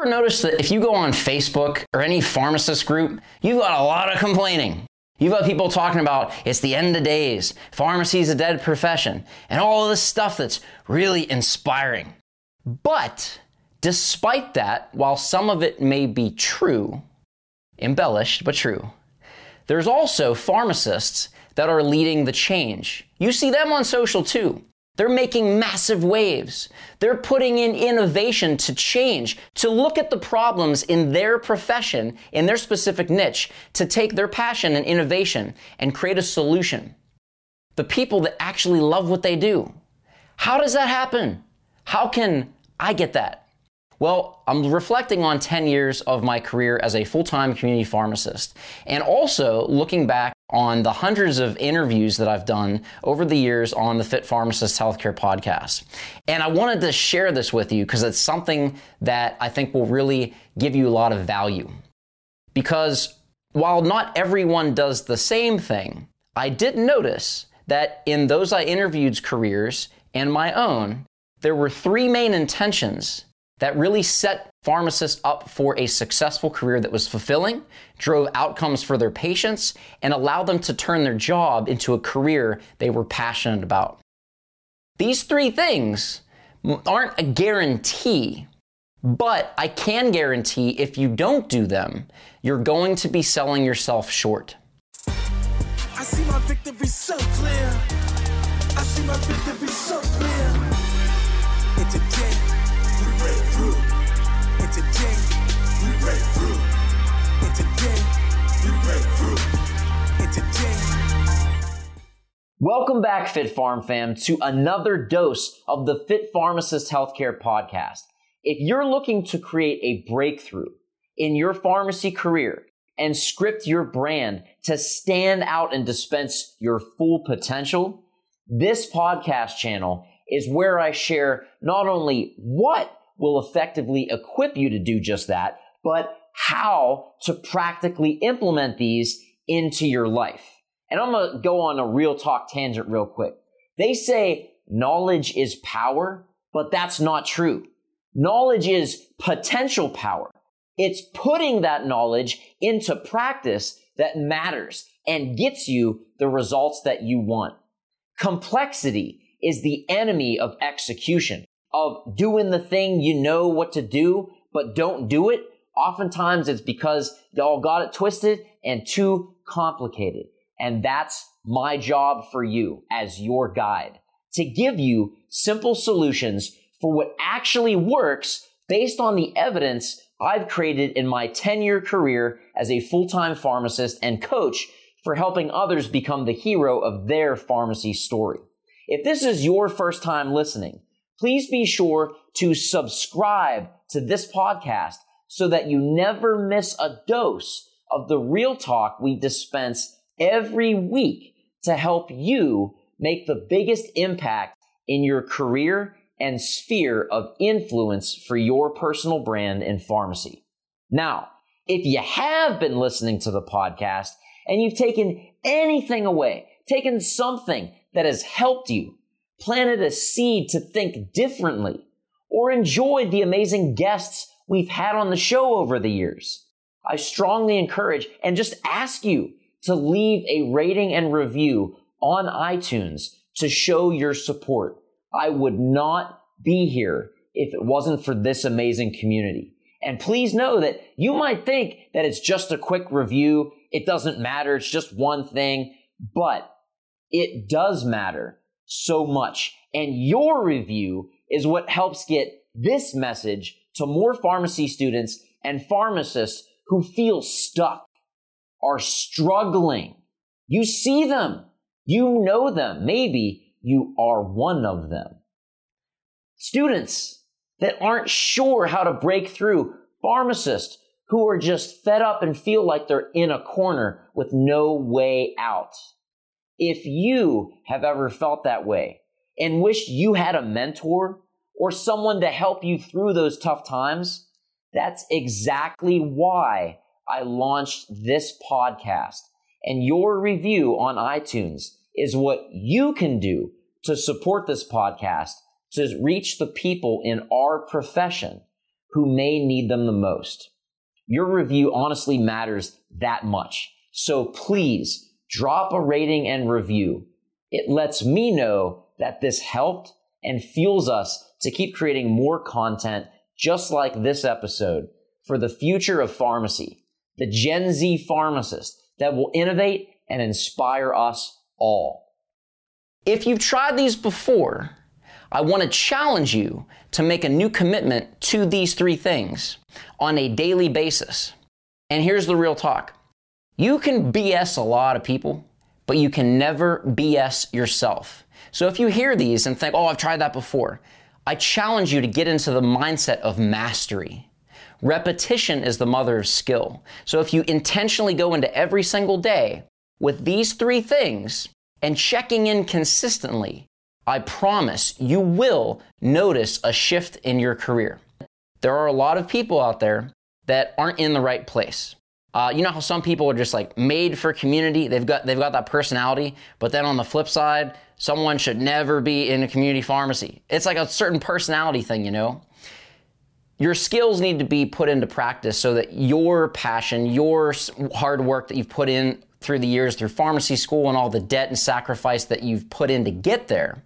Ever notice that if you go on Facebook or any pharmacist group, you've got a lot of complaining. You've got people talking about it's the end of days, pharmacy's a dead profession, and all of this stuff that's really inspiring. But despite that, while some of it may be true, embellished but true, there's also pharmacists that are leading the change. You see them on social too. They're making massive waves. They're putting in innovation to change, to look at the problems in their profession, in their specific niche, to take their passion and innovation and create a solution. The people that actually love what they do. How does that happen? How can I get that? Well, I'm reflecting on 10 years of my career as a full time community pharmacist and also looking back on the hundreds of interviews that I've done over the years on the Fit Pharmacist Healthcare podcast. And I wanted to share this with you because it's something that I think will really give you a lot of value. Because while not everyone does the same thing, I did notice that in those I interviewed's careers and my own, there were three main intentions that really set pharmacists up for a successful career that was fulfilling, drove outcomes for their patients, and allowed them to turn their job into a career they were passionate about. These three things aren't a guarantee, but I can guarantee if you don't do them, you're going to be selling yourself short. I see my victory so clear. I see my victory so clear. Welcome back, Fit Pharm fam, to another dose of the Fit Pharmacist Healthcare Podcast. If you're looking to create a breakthrough in your pharmacy career and script your brand to stand out and dispense your full potential, this podcast channel is where I share not only what will effectively equip you to do just that, but how to practically implement these into your life. And I'm going to go on a real talk tangent real quick. They say knowledge is power, but that's not true. Knowledge is potential power. It's putting that knowledge into practice that matters and gets you the results that you want. Complexity is the enemy of execution, of doing the thing you know what to do, but don't do it. Oftentimes it's because y'all got it twisted and too complicated. And that's my job for you as your guide to give you simple solutions for what actually works based on the evidence I've created in my 10 year career as a full time pharmacist and coach for helping others become the hero of their pharmacy story. If this is your first time listening, please be sure to subscribe to this podcast so that you never miss a dose of the real talk we dispense every week to help you make the biggest impact in your career and sphere of influence for your personal brand in pharmacy. Now, if you have been listening to the podcast and you've taken anything away, taken something that has helped you, planted a seed to think differently, or enjoyed the amazing guests we've had on the show over the years, I strongly encourage and just ask you to leave a rating and review on iTunes to show your support. I would not be here if it wasn't for this amazing community. And please know that you might think that it's just a quick review. It doesn't matter. It's just one thing, but it does matter so much. And your review is what helps get this message to more pharmacy students and pharmacists who feel stuck are struggling. You see them. You know them. Maybe you are one of them. Students that aren't sure how to break through. Pharmacists who are just fed up and feel like they're in a corner with no way out. If you have ever felt that way and wished you had a mentor or someone to help you through those tough times, that's exactly why I launched this podcast. And your review on iTunes is what you can do to support this podcast to reach the people in our profession who may need them the most. Your review honestly matters that much. So please drop a rating and review. It lets me know that this helped and fuels us to keep creating more content just like this episode for the future of pharmacy, the Gen Z pharmacist that will innovate and inspire us all. If you've tried these before, I want to challenge you to make a new commitment to these three things on a daily basis. And here's the real talk you can BS a lot of people, but you can never BS yourself. So if you hear these and think, oh, I've tried that before, I challenge you to get into the mindset of mastery. Repetition is the mother of skill. So if you intentionally go into every single day with these three things and checking in consistently, I promise you will notice a shift in your career. There are a lot of people out there that aren't in the right place. Uh, you know how some people are just like made for community. They've got they've got that personality, but then on the flip side, someone should never be in a community pharmacy. It's like a certain personality thing, you know. Your skills need to be put into practice so that your passion, your hard work that you've put in through the years through pharmacy school and all the debt and sacrifice that you've put in to get there.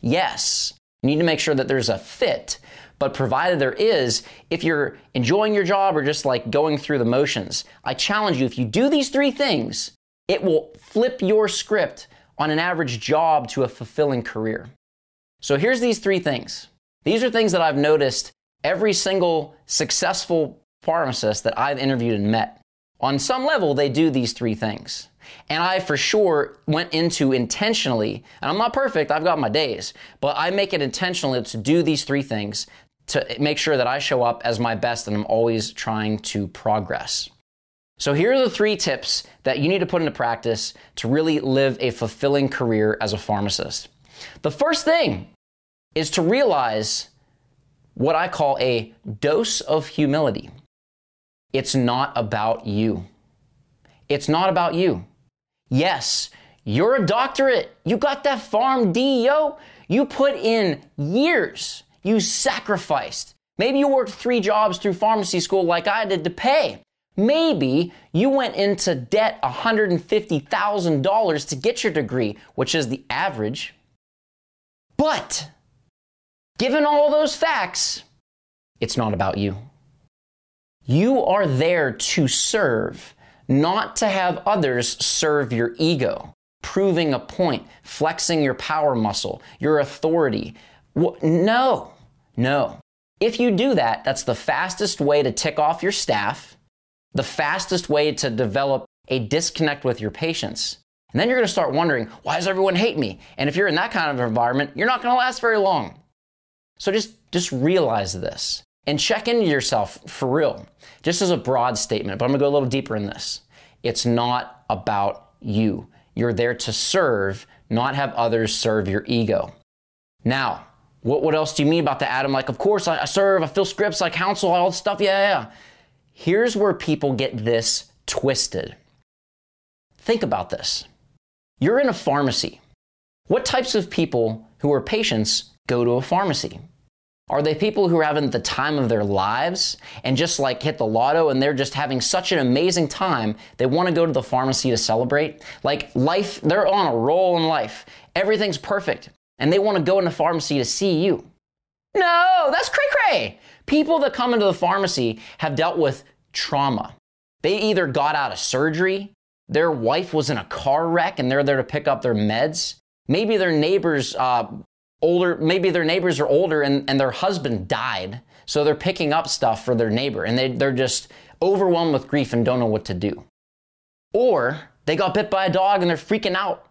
Yes, you need to make sure that there's a fit. But provided there is, if you're enjoying your job or just like going through the motions, I challenge you if you do these three things, it will flip your script on an average job to a fulfilling career. So here's these three things. These are things that I've noticed every single successful pharmacist that I've interviewed and met. On some level, they do these three things. And I for sure went into intentionally, and I'm not perfect, I've got my days, but I make it intentionally to do these three things to make sure that I show up as my best and I'm always trying to progress. So here are the three tips that you need to put into practice to really live a fulfilling career as a pharmacist. The first thing is to realize what I call a dose of humility. It's not about you. It's not about you. Yes, you're a doctorate. You got that PharmD, yo. You put in years. You sacrificed. Maybe you worked three jobs through pharmacy school like I did to pay. Maybe you went into debt $150,000 to get your degree, which is the average. But given all those facts, it's not about you. You are there to serve, not to have others serve your ego, proving a point, flexing your power muscle, your authority. No, no. If you do that, that's the fastest way to tick off your staff, the fastest way to develop a disconnect with your patients. And then you're going to start wondering, why does everyone hate me? And if you're in that kind of environment, you're not going to last very long. So just, just realize this and check into yourself for real. Just as a broad statement, but I'm gonna go a little deeper in this. It's not about you. You're there to serve, not have others serve your ego. Now, what, what else do you mean about the Adam? Like, of course, I, I serve, I fill scripts, I counsel, all this stuff. Yeah, yeah. Here's where people get this twisted. Think about this. You're in a pharmacy. What types of people who are patients go to a pharmacy? Are they people who are having the time of their lives and just like hit the lotto and they're just having such an amazing time they want to go to the pharmacy to celebrate? Like life, they're on a roll in life. Everything's perfect and they want to go in the pharmacy to see you. No, that's cray cray. People that come into the pharmacy have dealt with trauma. They either got out of surgery, their wife was in a car wreck and they're there to pick up their meds. Maybe their neighbors uh, older, maybe their neighbors are older and, and their husband died. So they're picking up stuff for their neighbor and they, they're just overwhelmed with grief and don't know what to do. Or they got bit by a dog and they're freaking out.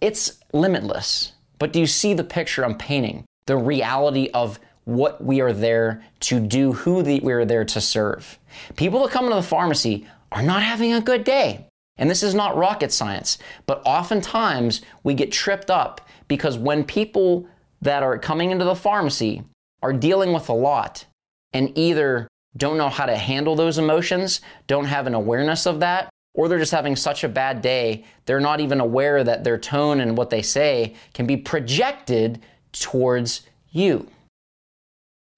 It's limitless. But do you see the picture I'm painting? The reality of what we are there to do, who the, we are there to serve. People that come into the pharmacy are not having a good day. And this is not rocket science, but oftentimes we get tripped up because when people that are coming into the pharmacy are dealing with a lot and either don't know how to handle those emotions, don't have an awareness of that, or they're just having such a bad day, they're not even aware that their tone and what they say can be projected towards you.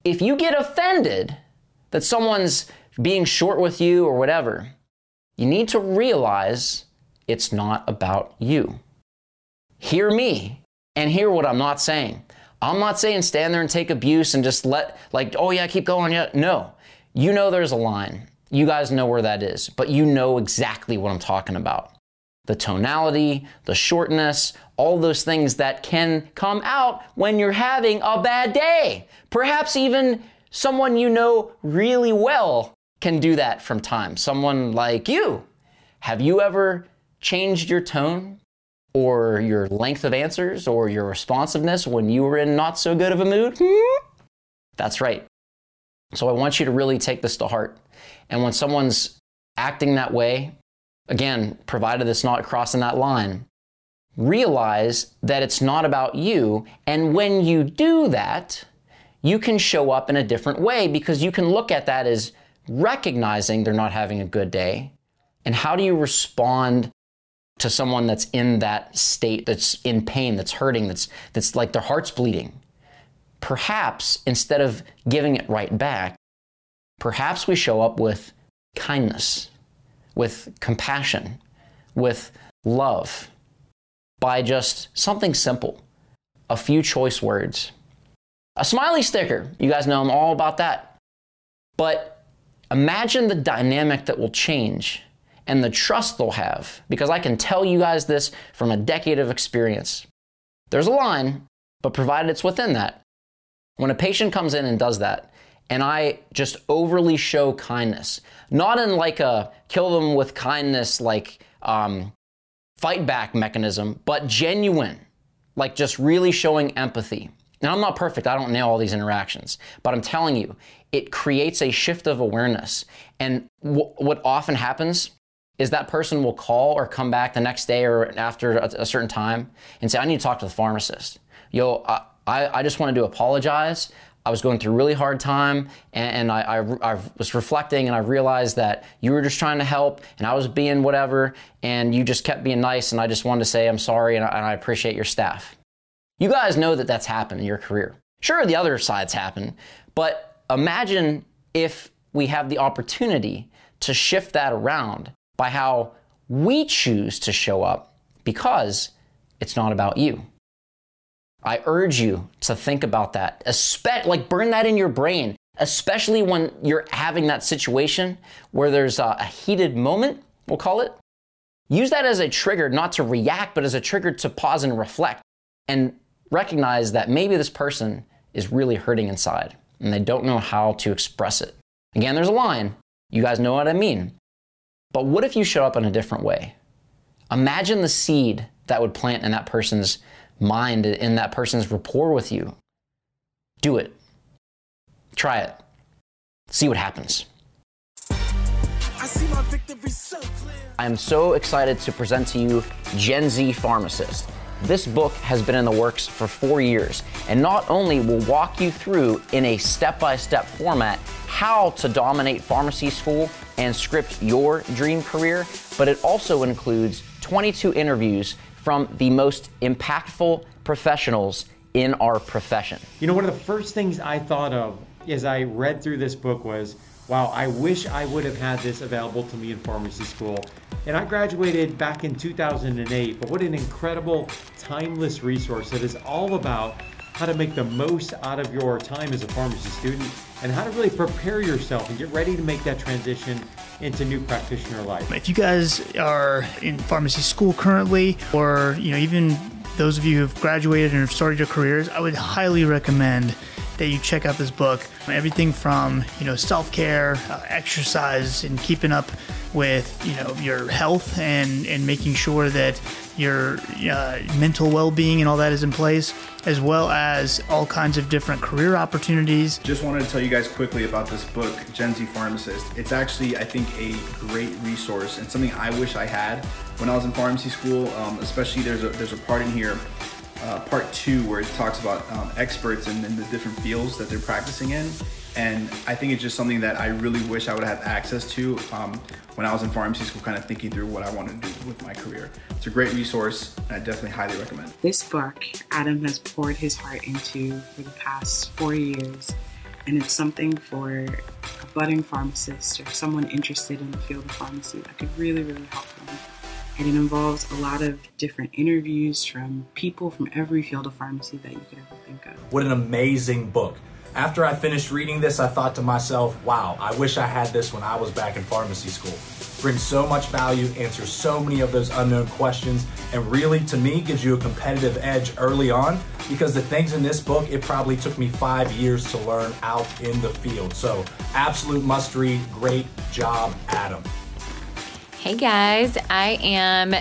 if you get offended that someone's being short with you or whatever, you need to realize it's not about you. Hear me and hear what I'm not saying. I'm not saying stand there and take abuse and just let, like, oh yeah, keep going. Yeah. No. You know there's a line. You guys know where that is, but you know exactly what I'm talking about. The tonality, the shortness, all those things that can come out when you're having a bad day. Perhaps even someone you know really well can do that from time. Someone like you. Have you ever changed your tone or your length of answers or your responsiveness when you were in not so good of a mood? Hmm? That's right. So I want you to really take this to heart. And when someone's acting that way, again, provided it's not crossing that line, realize that it's not about you. And when you do that, you can show up in a different way because you can look at that as recognizing they're not having a good day. And how do you respond to someone that's in that state, that's in pain, that's hurting, that's, that's like their heart's bleeding. Perhaps instead of giving it right back, perhaps we show up with kindness, with compassion, with love, by just something simple, a few choice words. A smiley sticker, you guys know I'm all about that. But imagine the dynamic that will change and the trust they'll have, because I can tell you guys this from a decade of experience. There's a line, but provided it's within that. When a patient comes in and does that, and I just overly show kindness, not in like a kill them with kindness, like um, fight back mechanism, but genuine, like just really showing empathy. Now, I'm not perfect, I don't nail all these interactions, but I'm telling you, it creates a shift of awareness. And w- what often happens is that person will call or come back the next day or after a, a certain time and say, I need to talk to the pharmacist. Yo, I, I just wanted to apologize. I was going through a really hard time and, and I, I, I, was reflecting and I realized that you were just trying to help and I was being whatever and you just kept being nice and I just wanted to say I'm sorry and I, and I appreciate your staff. You guys know that that's happened in your career. Sure, the other sides happen, but imagine if we have the opportunity to shift that around by how we choose to show up because it's not about you. I urge you to think about that, especially like burn that in your brain, especially when you're having that situation where there's a, a heated moment, we'll call it. Use that as a trigger, not to react, but as a trigger to pause and reflect and recognize that maybe this person is really hurting inside and they don't know how to express it. Again, there's a line. You guys know what I mean. But what if you show up in a different way? Imagine the seed that would plant in that person's mind, in that person's rapport with you. Do it. Try it. See what happens. I am so excited to present to you Gen Z Pharmacist. This book has been in the works for four years and not only will walk you through in a step by step format how to dominate pharmacy school and script your dream career, but it also includes 22 interviews from the most impactful professionals in our profession. You know, one of the first things I thought of as I read through this book was wow, I wish I would have had this available to me in pharmacy school. And I graduated back in 2008, but what an incredible, timeless resource that is all about how to make the most out of your time as a pharmacy student and how to really prepare yourself and get ready to make that transition into new practitioner life. If you guys are in pharmacy school currently, or you know even those of you who've graduated and have started your careers, I would highly recommend that you check out this book. Everything from you know self-care, uh, exercise, and keeping up with you know your health and and making sure that your uh, mental well-being and all that is in place as well as all kinds of different career opportunities. Just wanted to tell you guys quickly about this book gen z pharmacist. It's actually i think a great resource and something i wish i had. When i was in pharmacy school um, especially there's a there's a part in here uh, part two where it talks about um, experts and, and the different fields that they're practicing in and I think it's just something that I really wish I would have access to um, when I was in pharmacy school, kind of thinking through what I want to do with my career. It's a great resource, and I definitely highly recommend. This book, Adam has poured his heart into for the past four years, and it's something for a budding pharmacist or someone interested in the field of pharmacy that could really, really help them. And it involves a lot of different interviews from people from every field of pharmacy that you could ever think of. What an amazing book. After I finished reading this, I thought to myself, wow, I wish I had this when I was back in pharmacy school. Brings so much value, answers so many of those unknown questions, and really, to me, gives you a competitive edge early on because the things in this book, it probably took me five years to learn out in the field. So, absolute must read. Great job, Adam. Hey guys, I am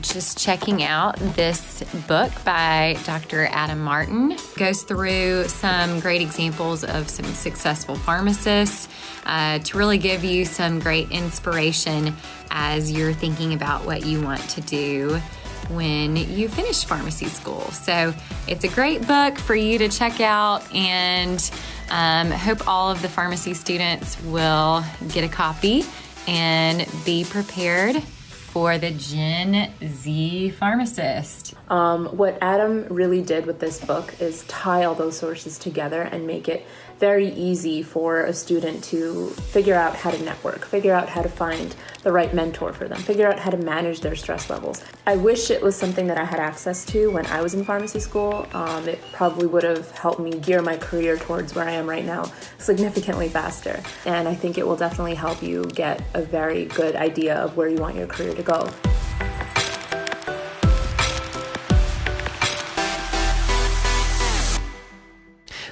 just checking out this book by Dr. Adam Martin. Goes through some great examples of some successful pharmacists uh, to really give you some great inspiration as you're thinking about what you want to do when you finish pharmacy school. So it's a great book for you to check out and um, hope all of the pharmacy students will get a copy and be prepared for the Gen Z pharmacist. Um, what Adam really did with this book is tie all those sources together and make it very easy for a student to figure out how to network, figure out how to find the right mentor for them, figure out how to manage their stress levels. I wish it was something that I had access to when I was in pharmacy school. Um, it probably would have helped me gear my career towards where I am right now significantly faster. And I think it will definitely help you get a very good idea of where you want your career to go.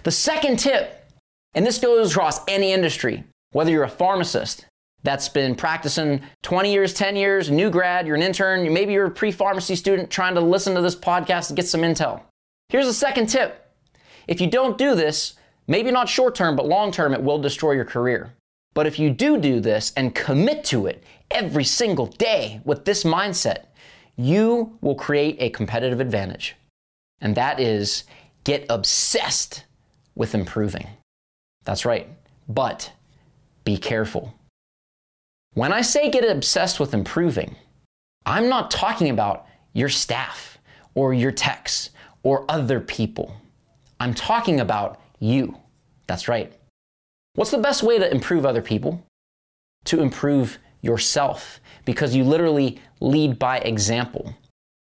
The second tip and this goes across any industry, whether you're a pharmacist that's been practicing 20 years, 10 years, new grad, you're an intern, maybe you're a pre pharmacy student trying to listen to this podcast to get some intel. Here's a second tip if you don't do this, maybe not short term, but long term, it will destroy your career. But if you do do this and commit to it every single day with this mindset, you will create a competitive advantage. And that is get obsessed with improving. That's right. But be careful. When I say get obsessed with improving, I'm not talking about your staff or your techs or other people. I'm talking about you. That's right. What's the best way to improve other people? To improve yourself, because you literally lead by example.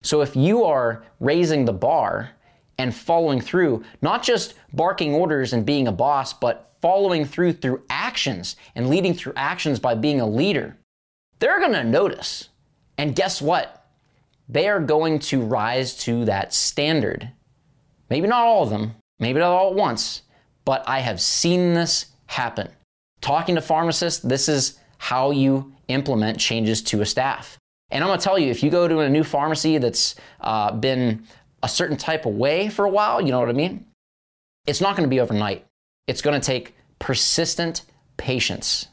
So if you are raising the bar and following through, not just barking orders and being a boss, but following through through actions and leading through actions by being a leader, they're going to notice. And guess what? They are going to rise to that standard. Maybe not all of them, maybe not all at once, but I have seen this happen. Talking to pharmacists, this is how you implement changes to a staff. And I'm going to tell you, if you go to a new pharmacy that's uh, been a certain type of way for a while, you know what I mean? It's not going to be overnight. It's going to take persistent patience.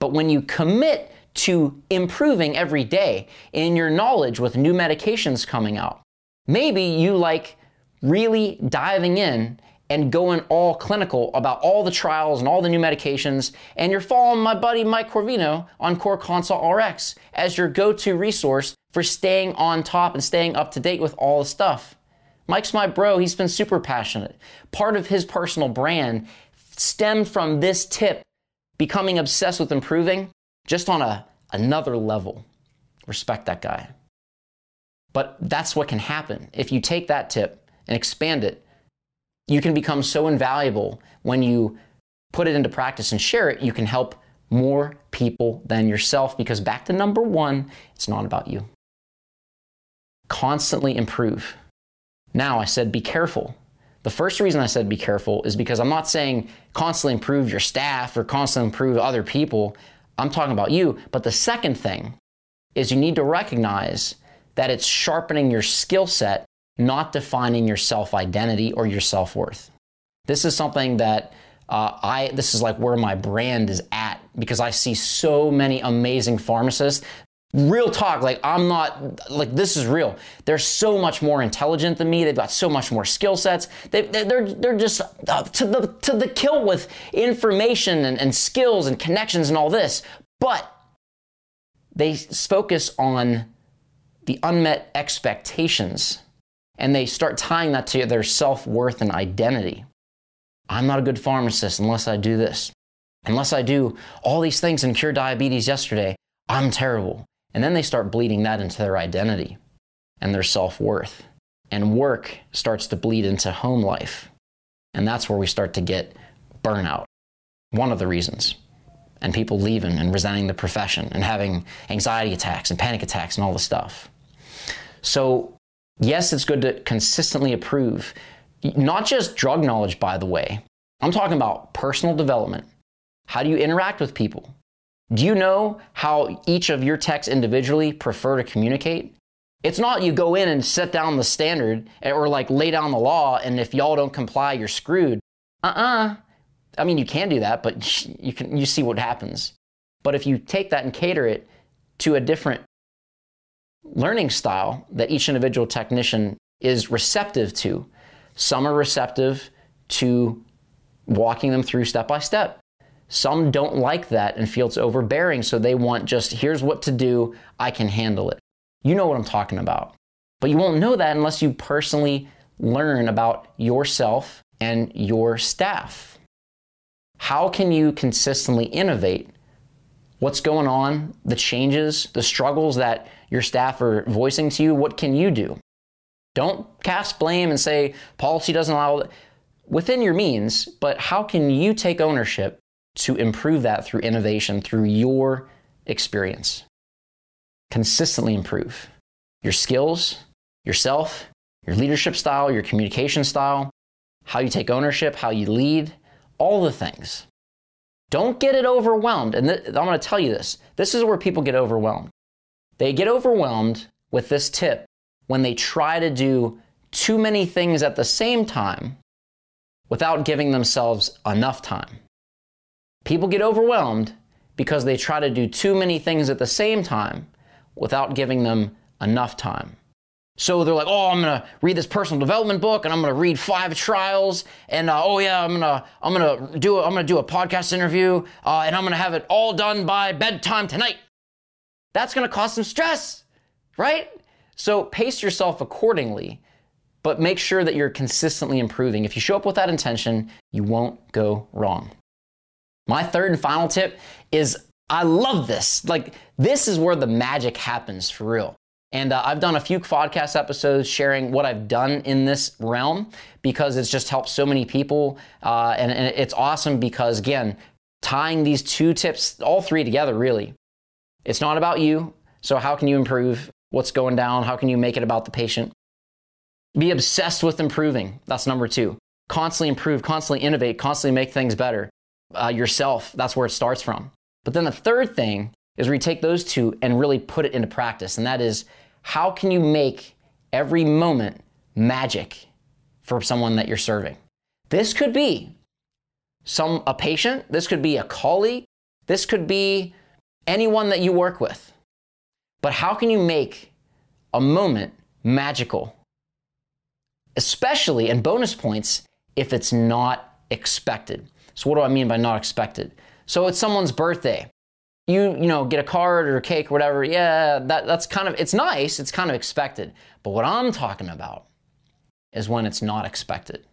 But when you commit to improving every day in your knowledge with new medications coming out, maybe you like really diving in and going all clinical about all the trials and all the new medications, and you're following my buddy Mike Corvino on Core Consult RX as your go to resource for staying on top and staying up to date with all the stuff. Mike's my bro. He's been super passionate. Part of his personal brand stemmed from this tip, becoming obsessed with improving, just on a, another level. Respect that guy. But that's what can happen. If you take that tip and expand it, you can become so invaluable when you put it into practice and share it, you can help more people than yourself because back to number one, it's not about you. Constantly improve. Now, I said be careful. The first reason I said be careful is because I'm not saying constantly improve your staff or constantly improve other people. I'm talking about you. But the second thing is you need to recognize that it's sharpening your skill set, not defining your self identity or your self worth. This is something that uh, I, this is like where my brand is at because I see so many amazing pharmacists real talk like i'm not like this is real. They're so much more intelligent than me. They've got so much more skill sets. They, they're, they're just uh, to the to the kill with information and, and skills and connections and all this. But they focus on the unmet expectations and they start tying that to their self-worth and identity. I'm not a good pharmacist unless I do this. Unless I do all these things and cure diabetes yesterday, I'm terrible. And then they start bleeding that into their identity and their self worth. And work starts to bleed into home life. And that's where we start to get burnout. One of the reasons. And people leaving and resenting the profession and having anxiety attacks and panic attacks and all the stuff. So, yes, it's good to consistently improve, not just drug knowledge, by the way. I'm talking about personal development. How do you interact with people? Do you know how each of your techs individually prefer to communicate? It's not you go in and set down the standard or like lay down the law, and if y'all don't comply, you're screwed. Uh uh-uh. uh I mean, you can do that, but you can you see what happens. But if you take that and cater it to a different learning style that each individual technician is receptive to, some are receptive to walking them through step by step. Some don't like that and feel it's overbearing, so they want just here's what to do, I can handle it. You know what I'm talking about. But you won't know that unless you personally learn about yourself and your staff. How can you consistently innovate? What's going on, the changes, the struggles that your staff are voicing to you? What can you do? Don't cast blame and say policy doesn't allow within your means, but how can you take ownership to improve that through innovation, through your experience? consistently improve your skills, yourself, your leadership style, your communication style, how you take ownership, how you lead, all the things. Don't get it overwhelmed. And th- I'm going to tell you this this is where people get overwhelmed. They get overwhelmed with this tip when they try to do too many things at the same time without giving themselves enough time. People get overwhelmed because they try to do too many things at the same time without giving them enough time. So they're like, oh, I'm gonna read this personal development book, and I'm gonna read five trials, and uh, oh yeah, I'm gonna I'm gonna do a, I'm gonna do a podcast interview, uh, and I'm gonna have it all done by bedtime tonight. That's gonna cause some stress, right? So pace yourself accordingly, but make sure that you're consistently improving. If you show up with that intention, you won't go wrong. My third and final tip is I love this. Like, this is where the magic happens for real. And uh, I've done a few podcast episodes sharing what I've done in this realm because it's just helped so many people. Uh, and, and it's awesome because, again, tying these two tips, all three together, really. It's not about you. So, how can you improve what's going down? How can you make it about the patient? Be obsessed with improving. That's number two. Constantly improve, constantly innovate, constantly make things better. Uh, yourself, that's where it starts from. But then the third thing is where you take those two and really put it into practice. And that is how can you make every moment magic for someone that you're serving? This could be some a patient, this could be a colleague, this could be anyone that you work with. But how can you make a moment magical? Especially and bonus points if it's not expected. So what do I mean by not expected? So it's someone's birthday. You, you know, get a card or a cake or whatever. Yeah, that, that's kind of, it's nice. It's kind of expected. But what I'm talking about is when it's not expected.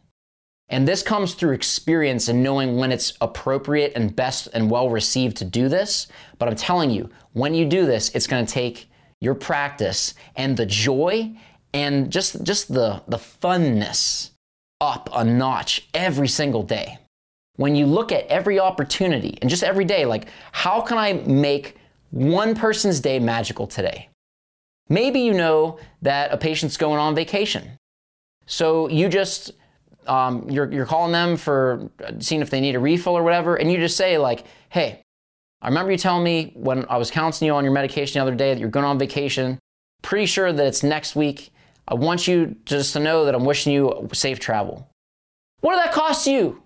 And this comes through experience and knowing when it's appropriate and best and well received to do this. But I'm telling you, when you do this, it's going to take your practice and the joy and just, just the, the funness up a notch every single day when you look at every opportunity and just every day, like, how can I make one person's day magical today? Maybe you know that a patient's going on vacation. So you just, um, you're, you're calling them for seeing if they need a refill or whatever, and you just say, like, hey, I remember you telling me when I was counseling you on your medication the other day that you're going on vacation. Pretty sure that it's next week. I want you just to know that I'm wishing you safe travel. What did that cost you?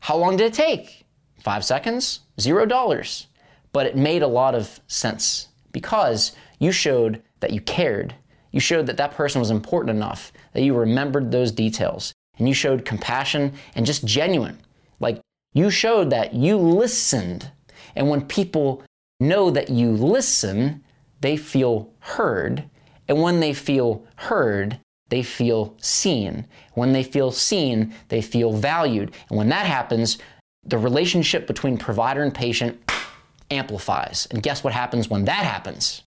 How long did it take? Five seconds? Zero dollars. But it made a lot of sense because you showed that you cared. You showed that that person was important enough, that you remembered those details, and you showed compassion and just genuine. Like you showed that you listened. And when people know that you listen, they feel heard. And when they feel heard, they feel seen. When they feel seen, they feel valued. And when that happens, the relationship between provider and patient amplifies. And guess what happens when that happens?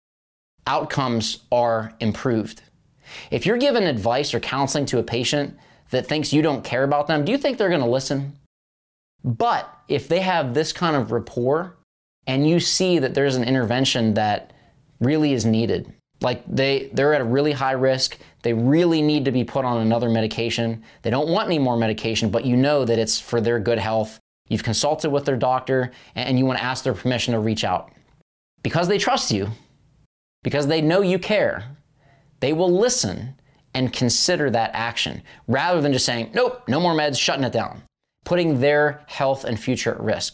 Outcomes are improved. If you're giving advice or counseling to a patient that thinks you don't care about them, do you think they're going to listen? But if they have this kind of rapport and you see that there's an intervention that really is needed, like they they're at a really high risk, they really need to be put on another medication. They don't want any more medication, but you know that it's for their good health. You've consulted with their doctor and you want to ask their permission to reach out. Because they trust you, because they know you care, they will listen and consider that action rather than just saying, nope, no more meds, shutting it down, putting their health and future at risk.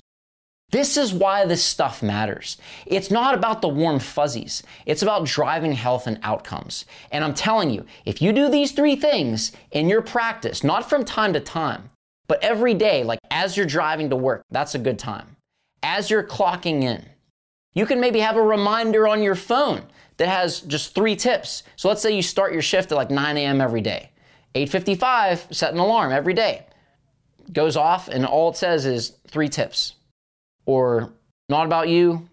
This is why this stuff matters. It's not about the warm fuzzies. It's about driving health and outcomes. And I'm telling you, if you do these three things in your practice, not from time to time, but every day, like as you're driving to work, that's a good time. As you're clocking in, you can maybe have a reminder on your phone that has just three tips. So let's say you start your shift at like 9 a.m. every day. 8:55, set an alarm every day. Goes off and all it says is three tips or not about you,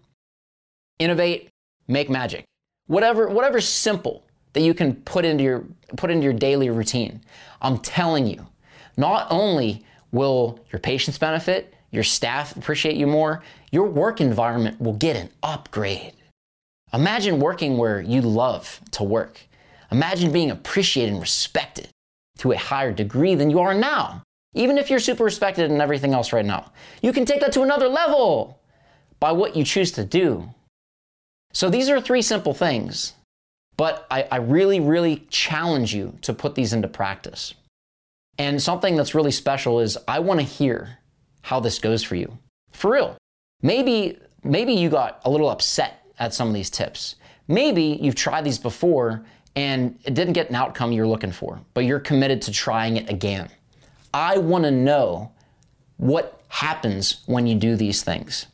innovate, make magic. Whatever, whatever's simple that you can put into your put into your daily routine. I'm telling you, not only will your patients benefit, your staff appreciate you more, your work environment will get an upgrade. Imagine working where you love to work. Imagine being appreciated and respected to a higher degree than you are now even if you're super respected and everything else right now. You can take that to another level by what you choose to do. So these are three simple things, but I, I really, really challenge you to put these into practice. And something that's really special is I want to hear how this goes for you. For real. Maybe, maybe you got a little upset at some of these tips. Maybe you've tried these before and it didn't get an outcome you're looking for, but you're committed to trying it again. I want to know what happens when you do these things.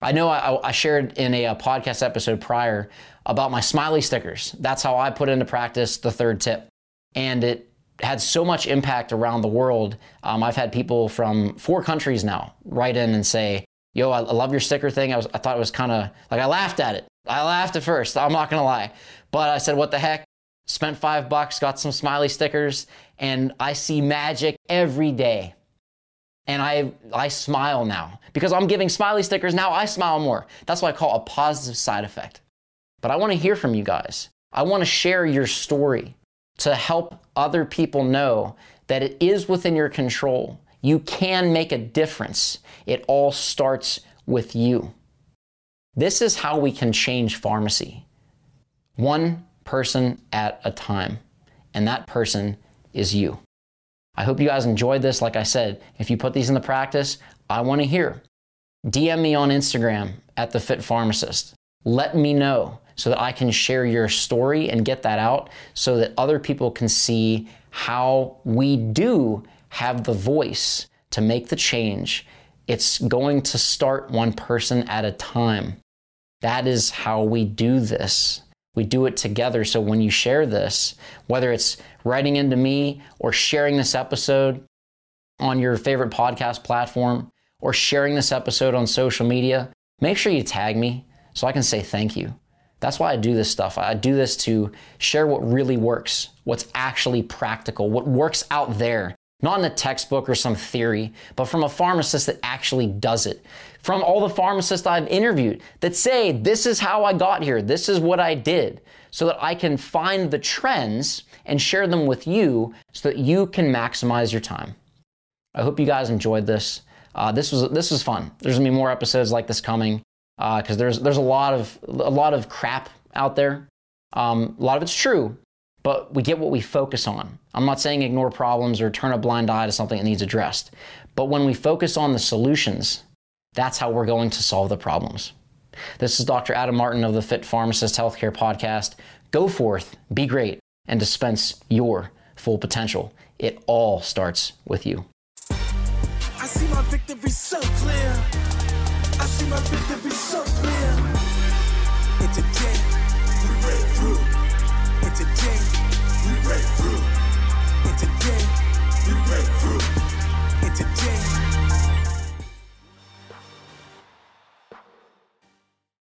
I know I, I shared in a, a, podcast episode prior about my smiley stickers. That's how I put into practice the third tip. And it had so much impact around the world. Um, I've had people from four countries now write in and say, Yo, I, I love your sticker thing. I, was, I thought it was kind of like I laughed at it. I laughed at first. I'm not going to lie. But I said, What the heck? spent five bucks, got some smiley stickers, and I see magic every day. And I, I smile now because I'm giving smiley stickers. Now I smile more. That's what I call a positive side effect. But I want to hear from you guys. I want to share your story to help other people know that it is within your control. You can make a difference. It all starts with you. This is how we can change pharmacy. One person at a time. And that person is you. I hope you guys enjoyed this. Like I said, if you put these into practice, I want to hear. DM me on Instagram at the Fit Pharmacist. Let me know so that I can share your story and get that out so that other people can see how we do have the voice to make the change. It's going to start one person at a time. That is how we do this. We do it together. So when you share this, whether it's writing into me or sharing this episode on your favorite podcast platform or sharing this episode on social media, make sure you tag me so I can say thank you. That's why I do this stuff. I do this to share what really works, what's actually practical, what works out there not in a textbook or some theory, but from a pharmacist that actually does it. From all the pharmacists I've interviewed that say, this is how I got here, this is what I did, so that I can find the trends and share them with you so that you can maximize your time. I hope you guys enjoyed this. Uh, this was this was fun. There's gonna be more episodes like this coming because uh, there's there's a lot of a lot of crap out there. Um, a lot of it's true, but we get what we focus on. I'm not saying ignore problems or turn a blind eye to something that needs addressed, but when we focus on the solutions, that's how we're going to solve the problems. This is Dr. Adam Martin of the Fit Pharmacist Healthcare Podcast. Go forth, be great, and dispense your full potential. It all starts with you. I see my victory so clear. I see my victory so clear. We break through. We break through. We break through.